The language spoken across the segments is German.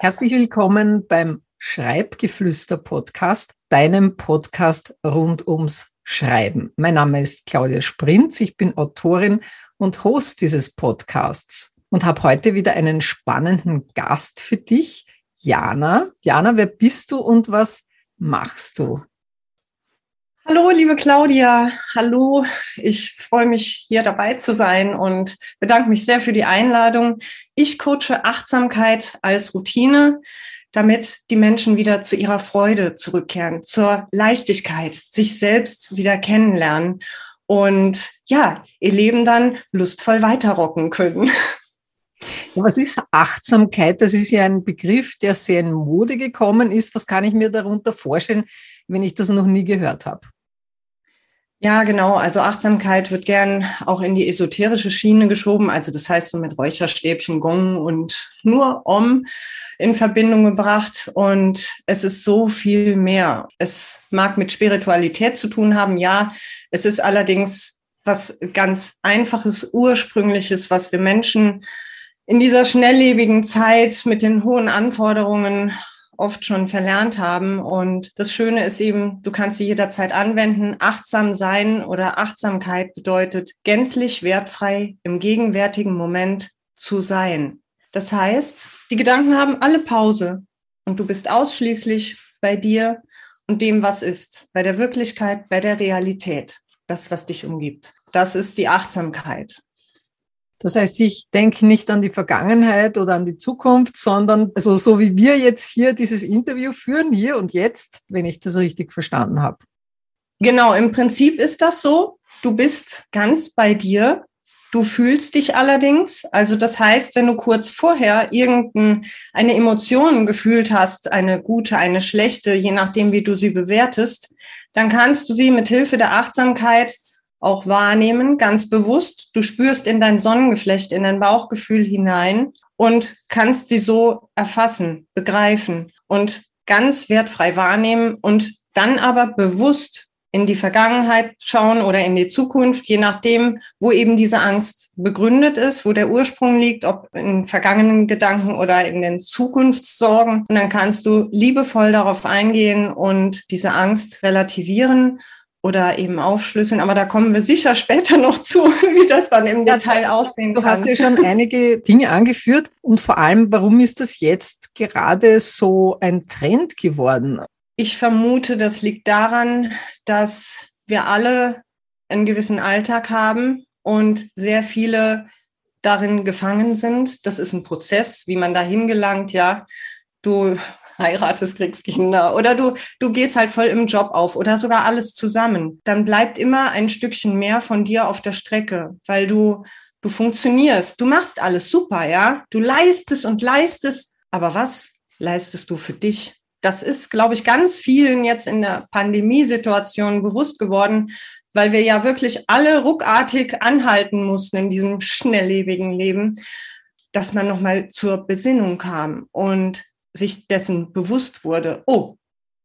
Herzlich willkommen beim Schreibgeflüster-Podcast, deinem Podcast rund ums Schreiben. Mein Name ist Claudia Sprinz, ich bin Autorin und Host dieses Podcasts und habe heute wieder einen spannenden Gast für dich, Jana. Jana, wer bist du und was machst du? Hallo, liebe Claudia. Hallo. Ich freue mich, hier dabei zu sein und bedanke mich sehr für die Einladung. Ich coache Achtsamkeit als Routine, damit die Menschen wieder zu ihrer Freude zurückkehren, zur Leichtigkeit, sich selbst wieder kennenlernen und ja, ihr Leben dann lustvoll weiterrocken können. Was ist Achtsamkeit? Das ist ja ein Begriff, der sehr in Mode gekommen ist. Was kann ich mir darunter vorstellen, wenn ich das noch nie gehört habe? Ja, genau. Also Achtsamkeit wird gern auch in die esoterische Schiene geschoben. Also das heißt so mit Räucherstäbchen, Gong und nur Om in Verbindung gebracht. Und es ist so viel mehr. Es mag mit Spiritualität zu tun haben. Ja, es ist allerdings was ganz einfaches, ursprüngliches, was wir Menschen in dieser schnelllebigen Zeit mit den hohen Anforderungen oft schon verlernt haben. Und das Schöne ist eben, du kannst sie jederzeit anwenden. Achtsam sein oder Achtsamkeit bedeutet gänzlich wertfrei im gegenwärtigen Moment zu sein. Das heißt, die Gedanken haben alle Pause und du bist ausschließlich bei dir und dem, was ist, bei der Wirklichkeit, bei der Realität, das, was dich umgibt. Das ist die Achtsamkeit. Das heißt, ich denke nicht an die Vergangenheit oder an die Zukunft, sondern also so wie wir jetzt hier dieses Interview führen, hier und jetzt, wenn ich das richtig verstanden habe. Genau, im Prinzip ist das so. Du bist ganz bei dir. Du fühlst dich allerdings. Also das heißt, wenn du kurz vorher irgendeine Emotion gefühlt hast, eine gute, eine schlechte, je nachdem, wie du sie bewertest, dann kannst du sie mit Hilfe der Achtsamkeit auch wahrnehmen, ganz bewusst. Du spürst in dein Sonnengeflecht, in dein Bauchgefühl hinein und kannst sie so erfassen, begreifen und ganz wertfrei wahrnehmen und dann aber bewusst in die Vergangenheit schauen oder in die Zukunft, je nachdem, wo eben diese Angst begründet ist, wo der Ursprung liegt, ob in vergangenen Gedanken oder in den Zukunftssorgen. Und dann kannst du liebevoll darauf eingehen und diese Angst relativieren oder eben aufschlüsseln. Aber da kommen wir sicher später noch zu, wie das dann im Detail aussehen kann. Du hast ja schon einige Dinge angeführt und vor allem, warum ist das jetzt gerade so ein Trend geworden? Ich vermute, das liegt daran, dass wir alle einen gewissen Alltag haben und sehr viele darin gefangen sind. Das ist ein Prozess, wie man dahin gelangt, ja. Du heiratest, kriegst Kinder. Oder du, du gehst halt voll im Job auf oder sogar alles zusammen, dann bleibt immer ein Stückchen mehr von dir auf der Strecke, weil du, du funktionierst, du machst alles super, ja, du leistest und leistest, aber was leistest du für dich? Das ist, glaube ich, ganz vielen jetzt in der Pandemiesituation bewusst geworden, weil wir ja wirklich alle ruckartig anhalten mussten in diesem schnelllebigen Leben, dass man nochmal zur Besinnung kam. Und sich dessen bewusst wurde, oh,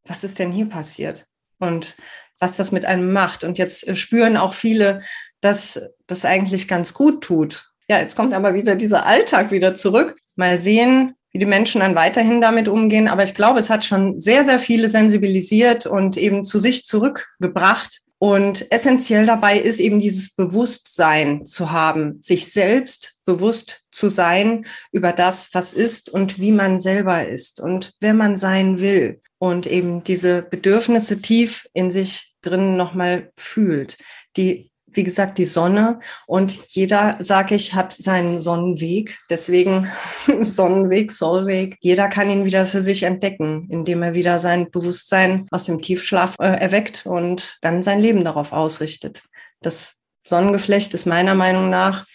was ist denn hier passiert? Und was das mit einem macht. Und jetzt äh, spüren auch viele, dass das eigentlich ganz gut tut. Ja, jetzt kommt aber wieder dieser Alltag wieder zurück. Mal sehen, wie die Menschen dann weiterhin damit umgehen. Aber ich glaube, es hat schon sehr, sehr viele sensibilisiert und eben zu sich zurückgebracht, und essentiell dabei ist eben dieses Bewusstsein zu haben, sich selbst bewusst zu sein über das, was ist und wie man selber ist und wer man sein will. Und eben diese Bedürfnisse tief in sich drin nochmal fühlt, die wie gesagt, die Sonne und jeder, sage ich, hat seinen Sonnenweg. Deswegen Sonnenweg, Sollweg. Jeder kann ihn wieder für sich entdecken, indem er wieder sein Bewusstsein aus dem Tiefschlaf äh, erweckt und dann sein Leben darauf ausrichtet. Das Sonnengeflecht ist meiner Meinung nach,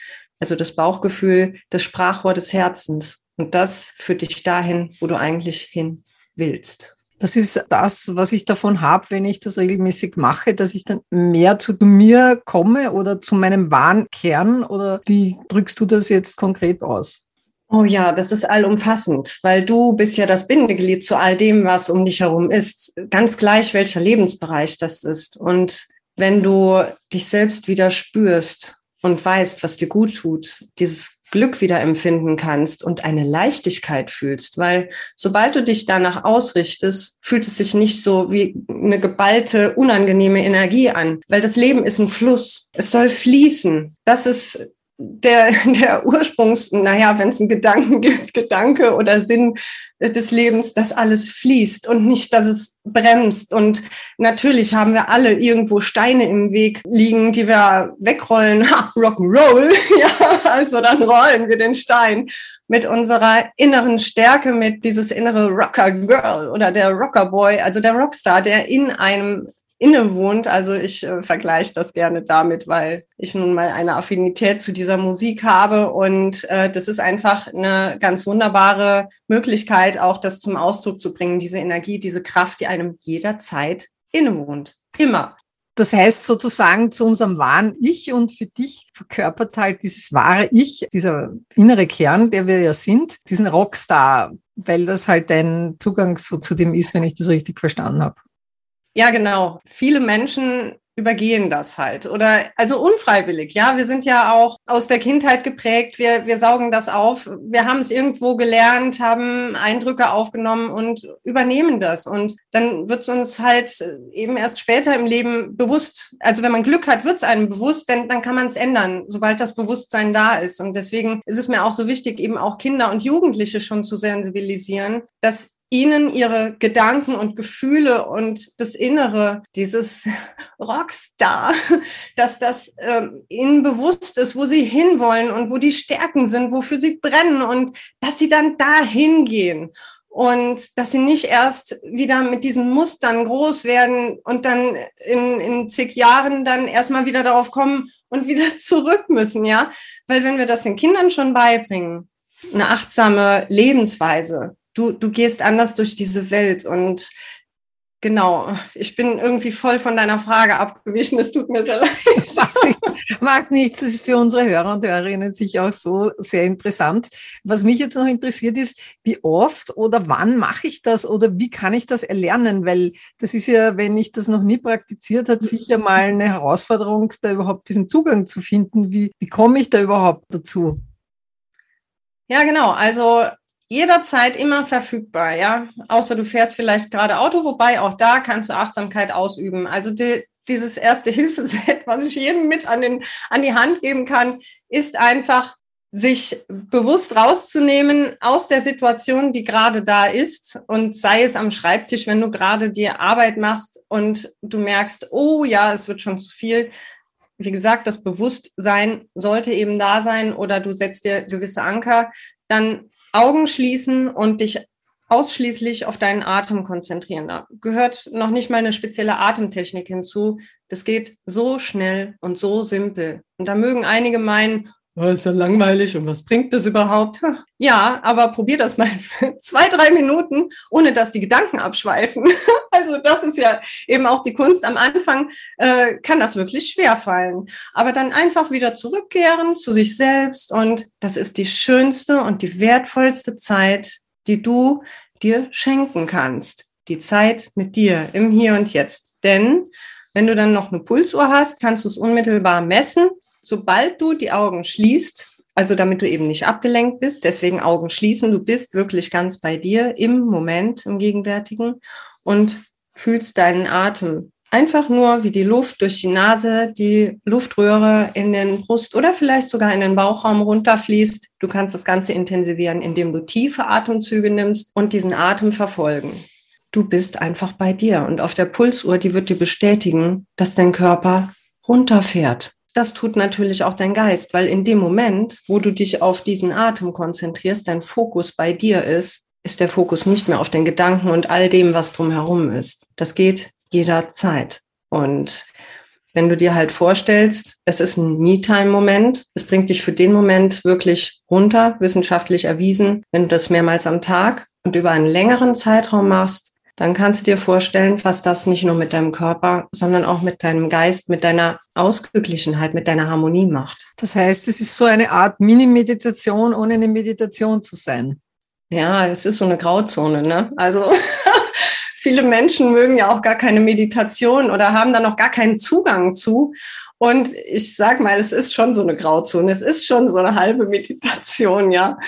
also das Bauchgefühl, das Sprachrohr des Herzens. Und das führt dich dahin, wo du eigentlich hin willst. Das ist das, was ich davon habe, wenn ich das regelmäßig mache, dass ich dann mehr zu mir komme oder zu meinem wahren Kern. Oder wie drückst du das jetzt konkret aus? Oh ja, das ist allumfassend, weil du bist ja das Bindeglied zu all dem, was um dich herum ist. Ganz gleich, welcher Lebensbereich das ist. Und wenn du dich selbst wieder spürst und weißt, was dir gut tut, dieses Glück wieder empfinden kannst und eine Leichtigkeit fühlst, weil sobald du dich danach ausrichtest, fühlt es sich nicht so wie eine geballte, unangenehme Energie an, weil das Leben ist ein Fluss. Es soll fließen. Das ist der, der Ursprungs, naja, wenn es einen Gedanken gibt, Gedanke oder Sinn des Lebens, dass alles fließt und nicht, dass es bremst. Und natürlich haben wir alle irgendwo Steine im Weg liegen, die wir wegrollen. Ha, Rock'n'Roll, ja, also dann rollen wir den Stein mit unserer inneren Stärke, mit dieses innere Rocker Girl oder der Rocker Boy, also der Rockstar, der in einem innewohnt. Also ich äh, vergleiche das gerne damit, weil ich nun mal eine Affinität zu dieser Musik habe und äh, das ist einfach eine ganz wunderbare Möglichkeit, auch das zum Ausdruck zu bringen, diese Energie, diese Kraft, die einem jederzeit innewohnt. Immer. Das heißt sozusagen zu unserem wahren Ich und für dich verkörpert halt dieses wahre Ich, dieser innere Kern, der wir ja sind, diesen Rockstar, weil das halt dein Zugang so zu dem ist, wenn ich das richtig verstanden habe. Ja, genau. Viele Menschen übergehen das halt oder also unfreiwillig. Ja, wir sind ja auch aus der Kindheit geprägt. Wir, wir saugen das auf. Wir haben es irgendwo gelernt, haben Eindrücke aufgenommen und übernehmen das. Und dann wird es uns halt eben erst später im Leben bewusst. Also wenn man Glück hat, wird es einem bewusst, denn dann kann man es ändern, sobald das Bewusstsein da ist. Und deswegen ist es mir auch so wichtig, eben auch Kinder und Jugendliche schon zu sensibilisieren, dass ihnen ihre Gedanken und Gefühle und das Innere, dieses Rockstar, dass das ähm, ihnen bewusst ist, wo sie hinwollen und wo die Stärken sind, wofür sie brennen und dass sie dann dahin gehen und dass sie nicht erst wieder mit diesen Mustern groß werden und dann in, in zig Jahren dann erstmal wieder darauf kommen und wieder zurück müssen, ja, weil wenn wir das den Kindern schon beibringen, eine achtsame Lebensweise, du, du gehst anders durch diese Welt und Genau, ich bin irgendwie voll von deiner Frage abgewichen. Es tut mir sehr leid. Macht nichts, das ist für unsere Hörer und Hörerinnen sicher auch so sehr interessant. Was mich jetzt noch interessiert ist, wie oft oder wann mache ich das oder wie kann ich das erlernen? Weil das ist ja, wenn ich das noch nie praktiziert habe, sicher mal eine Herausforderung, da überhaupt diesen Zugang zu finden. Wie, wie komme ich da überhaupt dazu? Ja, genau. Also jederzeit immer verfügbar, ja. Außer du fährst vielleicht gerade Auto, wobei auch da kannst du Achtsamkeit ausüben. Also die, dieses erste Hilfeset, was ich jedem mit an, den, an die Hand geben kann, ist einfach sich bewusst rauszunehmen aus der Situation, die gerade da ist und sei es am Schreibtisch, wenn du gerade die Arbeit machst und du merkst, oh ja, es wird schon zu viel. Wie gesagt, das Bewusstsein sollte eben da sein oder du setzt dir gewisse Anker, dann Augen schließen und dich ausschließlich auf deinen Atem konzentrieren. Da gehört noch nicht mal eine spezielle Atemtechnik hinzu. Das geht so schnell und so simpel. Und da mögen einige meinen, oh, ist ja langweilig und was bringt das überhaupt? Ja, aber probier das mal zwei, drei Minuten, ohne dass die Gedanken abschweifen. Also das ist ja eben auch die Kunst. Am Anfang äh, kann das wirklich schwer fallen. Aber dann einfach wieder zurückkehren zu sich selbst und das ist die schönste und die wertvollste Zeit, die du dir schenken kannst. Die Zeit mit dir im Hier und Jetzt. Denn wenn du dann noch eine Pulsuhr hast, kannst du es unmittelbar messen sobald du die Augen schließt, also damit du eben nicht abgelenkt bist, deswegen Augen schließen, du bist wirklich ganz bei dir im Moment, im Gegenwärtigen und fühlst deinen Atem. Einfach nur, wie die Luft durch die Nase, die Luftröhre in den Brust oder vielleicht sogar in den Bauchraum runterfließt. Du kannst das Ganze intensivieren, indem du tiefe Atemzüge nimmst und diesen Atem verfolgen. Du bist einfach bei dir und auf der Pulsuhr, die wird dir bestätigen, dass dein Körper runterfährt das tut natürlich auch dein Geist, weil in dem Moment, wo du dich auf diesen Atem konzentrierst, dein Fokus bei dir ist, ist der Fokus nicht mehr auf den Gedanken und all dem, was drumherum ist. Das geht jederzeit. Und wenn du dir halt vorstellst, es ist ein Me-Time-Moment, es bringt dich für den Moment wirklich runter, wissenschaftlich erwiesen. Wenn du das mehrmals am Tag und über einen längeren Zeitraum machst, dann kannst du dir vorstellen, was das nicht nur mit deinem Körper, sondern auch mit deinem Geist, mit deiner Ausgeglichenheit, mit deiner Harmonie macht. Das heißt, es ist so eine Art Mini-Meditation, ohne eine Meditation zu sein. Ja, es ist so eine Grauzone, ne? Also viele Menschen mögen ja auch gar keine Meditation oder haben da noch gar keinen Zugang zu. Und ich sag mal, es ist schon so eine Grauzone. Es ist schon so eine halbe Meditation, ja.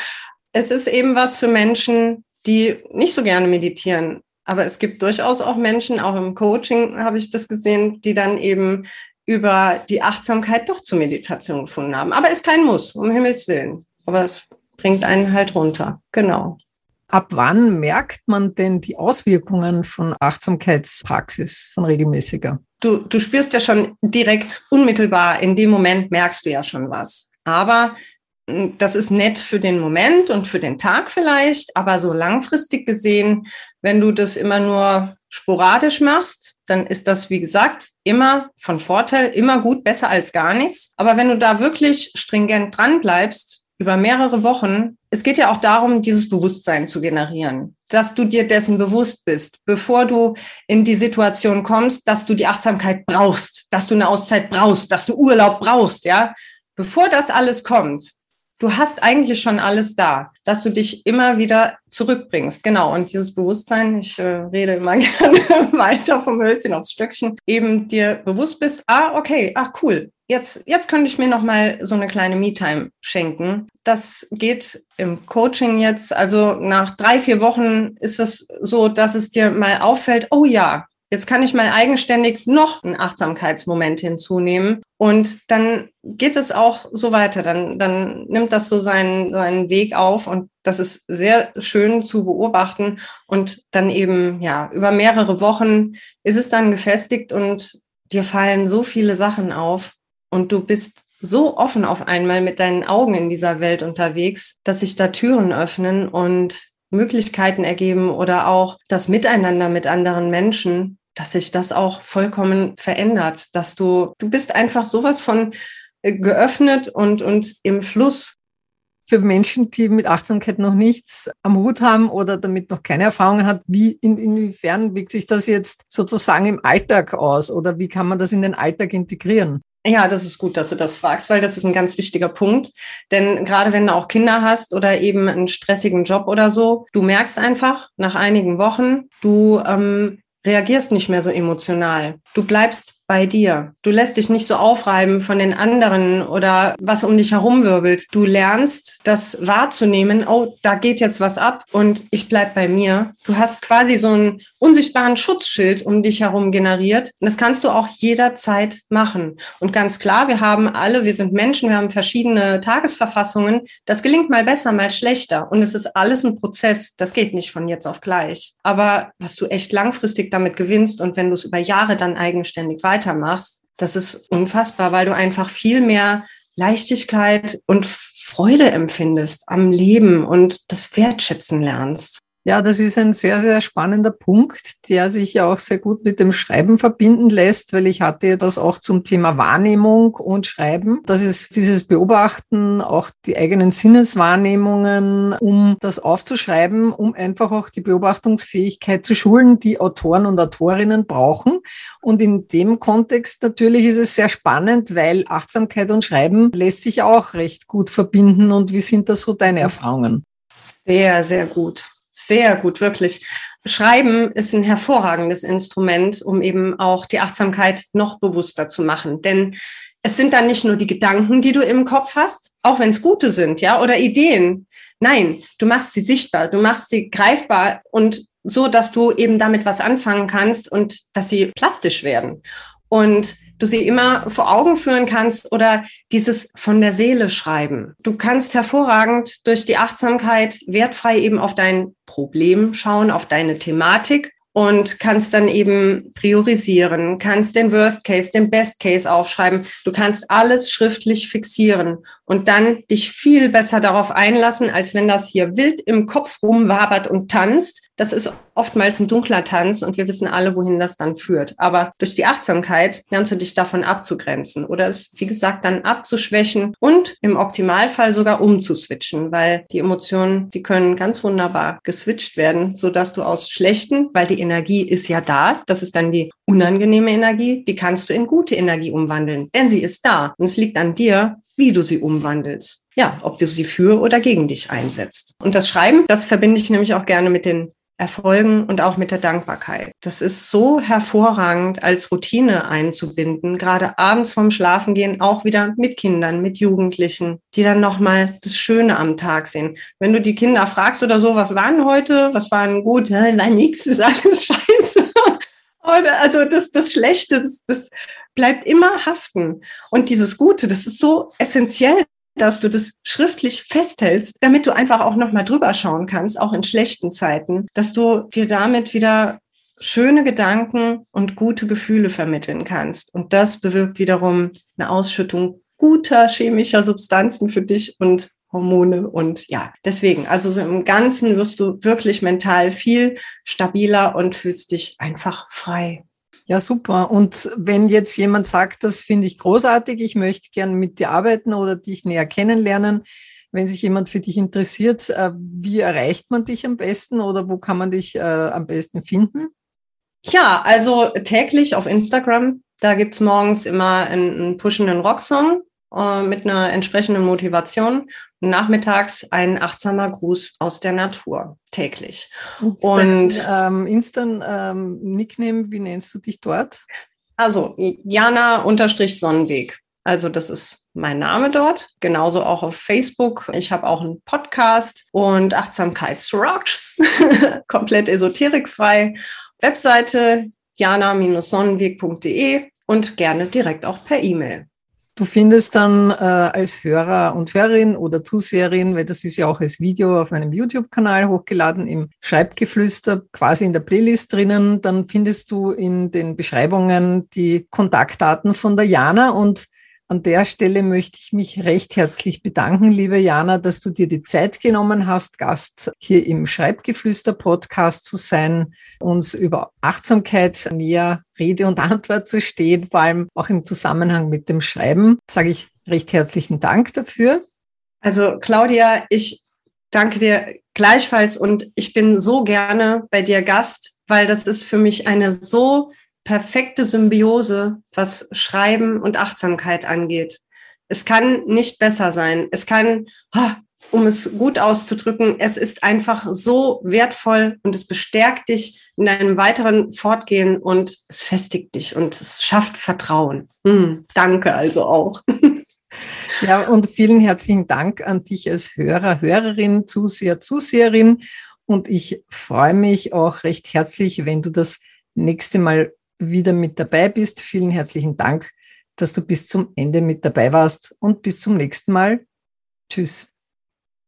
Es ist eben was für Menschen, die nicht so gerne meditieren. Aber es gibt durchaus auch Menschen, auch im Coaching habe ich das gesehen, die dann eben über die Achtsamkeit doch zur Meditation gefunden haben. Aber ist kein Muss, um Himmels Willen. Aber es bringt einen halt runter. Genau. Ab wann merkt man denn die Auswirkungen von Achtsamkeitspraxis, von regelmäßiger? Du, du spürst ja schon direkt unmittelbar, in dem Moment merkst du ja schon was. Aber das ist nett für den Moment und für den Tag vielleicht, aber so langfristig gesehen, wenn du das immer nur sporadisch machst, dann ist das, wie gesagt, immer von Vorteil, immer gut, besser als gar nichts. Aber wenn du da wirklich stringent dran bleibst, über mehrere Wochen, es geht ja auch darum, dieses Bewusstsein zu generieren, dass du dir dessen bewusst bist, bevor du in die Situation kommst, dass du die Achtsamkeit brauchst, dass du eine Auszeit brauchst, dass du Urlaub brauchst, ja. Bevor das alles kommt, du hast eigentlich schon alles da, dass du dich immer wieder zurückbringst. Genau. Und dieses Bewusstsein, ich äh, rede immer gerne weiter vom Hölzchen aufs Stöckchen, eben dir bewusst bist, ah, okay, ach cool. Jetzt, jetzt könnte ich mir noch mal so eine kleine Me-Time schenken. Das geht im Coaching jetzt, also nach drei, vier Wochen ist es so, dass es dir mal auffällt, oh ja, Jetzt kann ich mal eigenständig noch einen Achtsamkeitsmoment hinzunehmen. Und dann geht es auch so weiter. Dann, dann nimmt das so seinen, seinen Weg auf. Und das ist sehr schön zu beobachten. Und dann eben, ja, über mehrere Wochen ist es dann gefestigt und dir fallen so viele Sachen auf. Und du bist so offen auf einmal mit deinen Augen in dieser Welt unterwegs, dass sich da Türen öffnen und Möglichkeiten ergeben oder auch das Miteinander mit anderen Menschen, dass sich das auch vollkommen verändert, dass du, du bist einfach sowas von äh, geöffnet und, und im Fluss. Für Menschen, die mit Achtsamkeit noch nichts am Hut haben oder damit noch keine Erfahrungen hat, wie, in, inwiefern wirkt sich das jetzt sozusagen im Alltag aus oder wie kann man das in den Alltag integrieren? Ja, das ist gut, dass du das fragst, weil das ist ein ganz wichtiger Punkt. Denn gerade wenn du auch Kinder hast oder eben einen stressigen Job oder so, du merkst einfach nach einigen Wochen, du ähm, reagierst nicht mehr so emotional. Du bleibst bei dir. Du lässt dich nicht so aufreiben von den anderen oder was um dich herum wirbelt. Du lernst das wahrzunehmen, oh, da geht jetzt was ab und ich bleib bei mir. Du hast quasi so einen unsichtbaren Schutzschild um dich herum generiert. Und das kannst du auch jederzeit machen. Und ganz klar, wir haben alle, wir sind Menschen, wir haben verschiedene Tagesverfassungen. Das gelingt mal besser, mal schlechter. Und es ist alles ein Prozess. Das geht nicht von jetzt auf gleich. Aber was du echt langfristig damit gewinnst und wenn du es über Jahre dann eigenständig weiter weitermachst, das ist unfassbar, weil du einfach viel mehr Leichtigkeit und Freude empfindest am Leben und das Wertschätzen lernst. Ja, das ist ein sehr, sehr spannender Punkt, der sich ja auch sehr gut mit dem Schreiben verbinden lässt, weil ich hatte etwas auch zum Thema Wahrnehmung und Schreiben. Das ist dieses Beobachten, auch die eigenen Sinneswahrnehmungen, um das aufzuschreiben, um einfach auch die Beobachtungsfähigkeit zu schulen, die Autoren und Autorinnen brauchen. Und in dem Kontext natürlich ist es sehr spannend, weil Achtsamkeit und Schreiben lässt sich auch recht gut verbinden. Und wie sind das so deine Erfahrungen? Sehr, sehr gut sehr gut, wirklich. Schreiben ist ein hervorragendes Instrument, um eben auch die Achtsamkeit noch bewusster zu machen. Denn es sind dann nicht nur die Gedanken, die du im Kopf hast, auch wenn es gute sind, ja, oder Ideen. Nein, du machst sie sichtbar, du machst sie greifbar und so, dass du eben damit was anfangen kannst und dass sie plastisch werden. Und du sie immer vor Augen führen kannst oder dieses von der Seele schreiben. Du kannst hervorragend durch die Achtsamkeit wertfrei eben auf dein Problem schauen, auf deine Thematik und kannst dann eben priorisieren, kannst den Worst Case, den Best Case aufschreiben. Du kannst alles schriftlich fixieren und dann dich viel besser darauf einlassen, als wenn das hier wild im Kopf rumwabert und tanzt. Das ist oftmals ein dunkler Tanz und wir wissen alle, wohin das dann führt. Aber durch die Achtsamkeit lernst du dich davon abzugrenzen oder es, wie gesagt, dann abzuschwächen und im Optimalfall sogar umzuswitchen, weil die Emotionen, die können ganz wunderbar geswitcht werden, so dass du aus schlechten, weil die Energie ist ja da, das ist dann die unangenehme Energie, die kannst du in gute Energie umwandeln, denn sie ist da und es liegt an dir, wie du sie umwandelst. Ja, ob du sie für oder gegen dich einsetzt. Und das Schreiben, das verbinde ich nämlich auch gerne mit den Erfolgen und auch mit der Dankbarkeit. Das ist so hervorragend als Routine einzubinden, gerade abends vorm Schlafengehen auch wieder mit Kindern, mit Jugendlichen, die dann nochmal das Schöne am Tag sehen. Wenn du die Kinder fragst oder so, was waren heute, was waren gut, ja, war nichts, ist alles scheiße. also das, das Schlechte, das, das bleibt immer haften. Und dieses Gute, das ist so essentiell dass du das schriftlich festhältst, damit du einfach auch nochmal drüber schauen kannst, auch in schlechten Zeiten, dass du dir damit wieder schöne Gedanken und gute Gefühle vermitteln kannst. Und das bewirkt wiederum eine Ausschüttung guter chemischer Substanzen für dich und Hormone und ja, deswegen, also so im Ganzen wirst du wirklich mental viel stabiler und fühlst dich einfach frei. Ja, super. Und wenn jetzt jemand sagt, das finde ich großartig, ich möchte gern mit dir arbeiten oder dich näher kennenlernen, wenn sich jemand für dich interessiert, äh, wie erreicht man dich am besten oder wo kann man dich äh, am besten finden? Ja, also täglich auf Instagram. Da gibt's morgens immer einen, einen pushenden Rocksong äh, mit einer entsprechenden Motivation und nachmittags ein achtsamer Gruß aus der Natur täglich. Und, und ähm, Instant-Nickname, ähm, wie nennst du dich dort? Also Jana-Sonnenweg. Also das ist mein Name dort, genauso auch auf Facebook. Ich habe auch einen Podcast und Achtsamkeitsrocks, komplett esoterikfrei. Webseite jana-sonnenweg.de und gerne direkt auch per E-Mail. Du findest dann äh, als Hörer und Hörerin oder Zuseherin, weil das ist ja auch als Video auf meinem YouTube-Kanal hochgeladen, im Schreibgeflüster quasi in der Playlist drinnen, dann findest du in den Beschreibungen die Kontaktdaten von der Jana und an der Stelle möchte ich mich recht herzlich bedanken, liebe Jana, dass du dir die Zeit genommen hast, Gast hier im Schreibgeflüster-Podcast zu sein, uns über Achtsamkeit näher Rede und Antwort zu stehen, vor allem auch im Zusammenhang mit dem Schreiben. Sage ich recht herzlichen Dank dafür. Also Claudia, ich danke dir gleichfalls und ich bin so gerne bei dir Gast, weil das ist für mich eine so perfekte Symbiose, was Schreiben und Achtsamkeit angeht. Es kann nicht besser sein. Es kann, um es gut auszudrücken, es ist einfach so wertvoll und es bestärkt dich in deinem weiteren Fortgehen und es festigt dich und es schafft Vertrauen. Hm, danke also auch. Ja, und vielen herzlichen Dank an dich als Hörer, Hörerin, Zuseher, Zuseherin. Und ich freue mich auch recht herzlich, wenn du das nächste Mal wieder mit dabei bist. Vielen herzlichen Dank, dass du bis zum Ende mit dabei warst und bis zum nächsten Mal. Tschüss.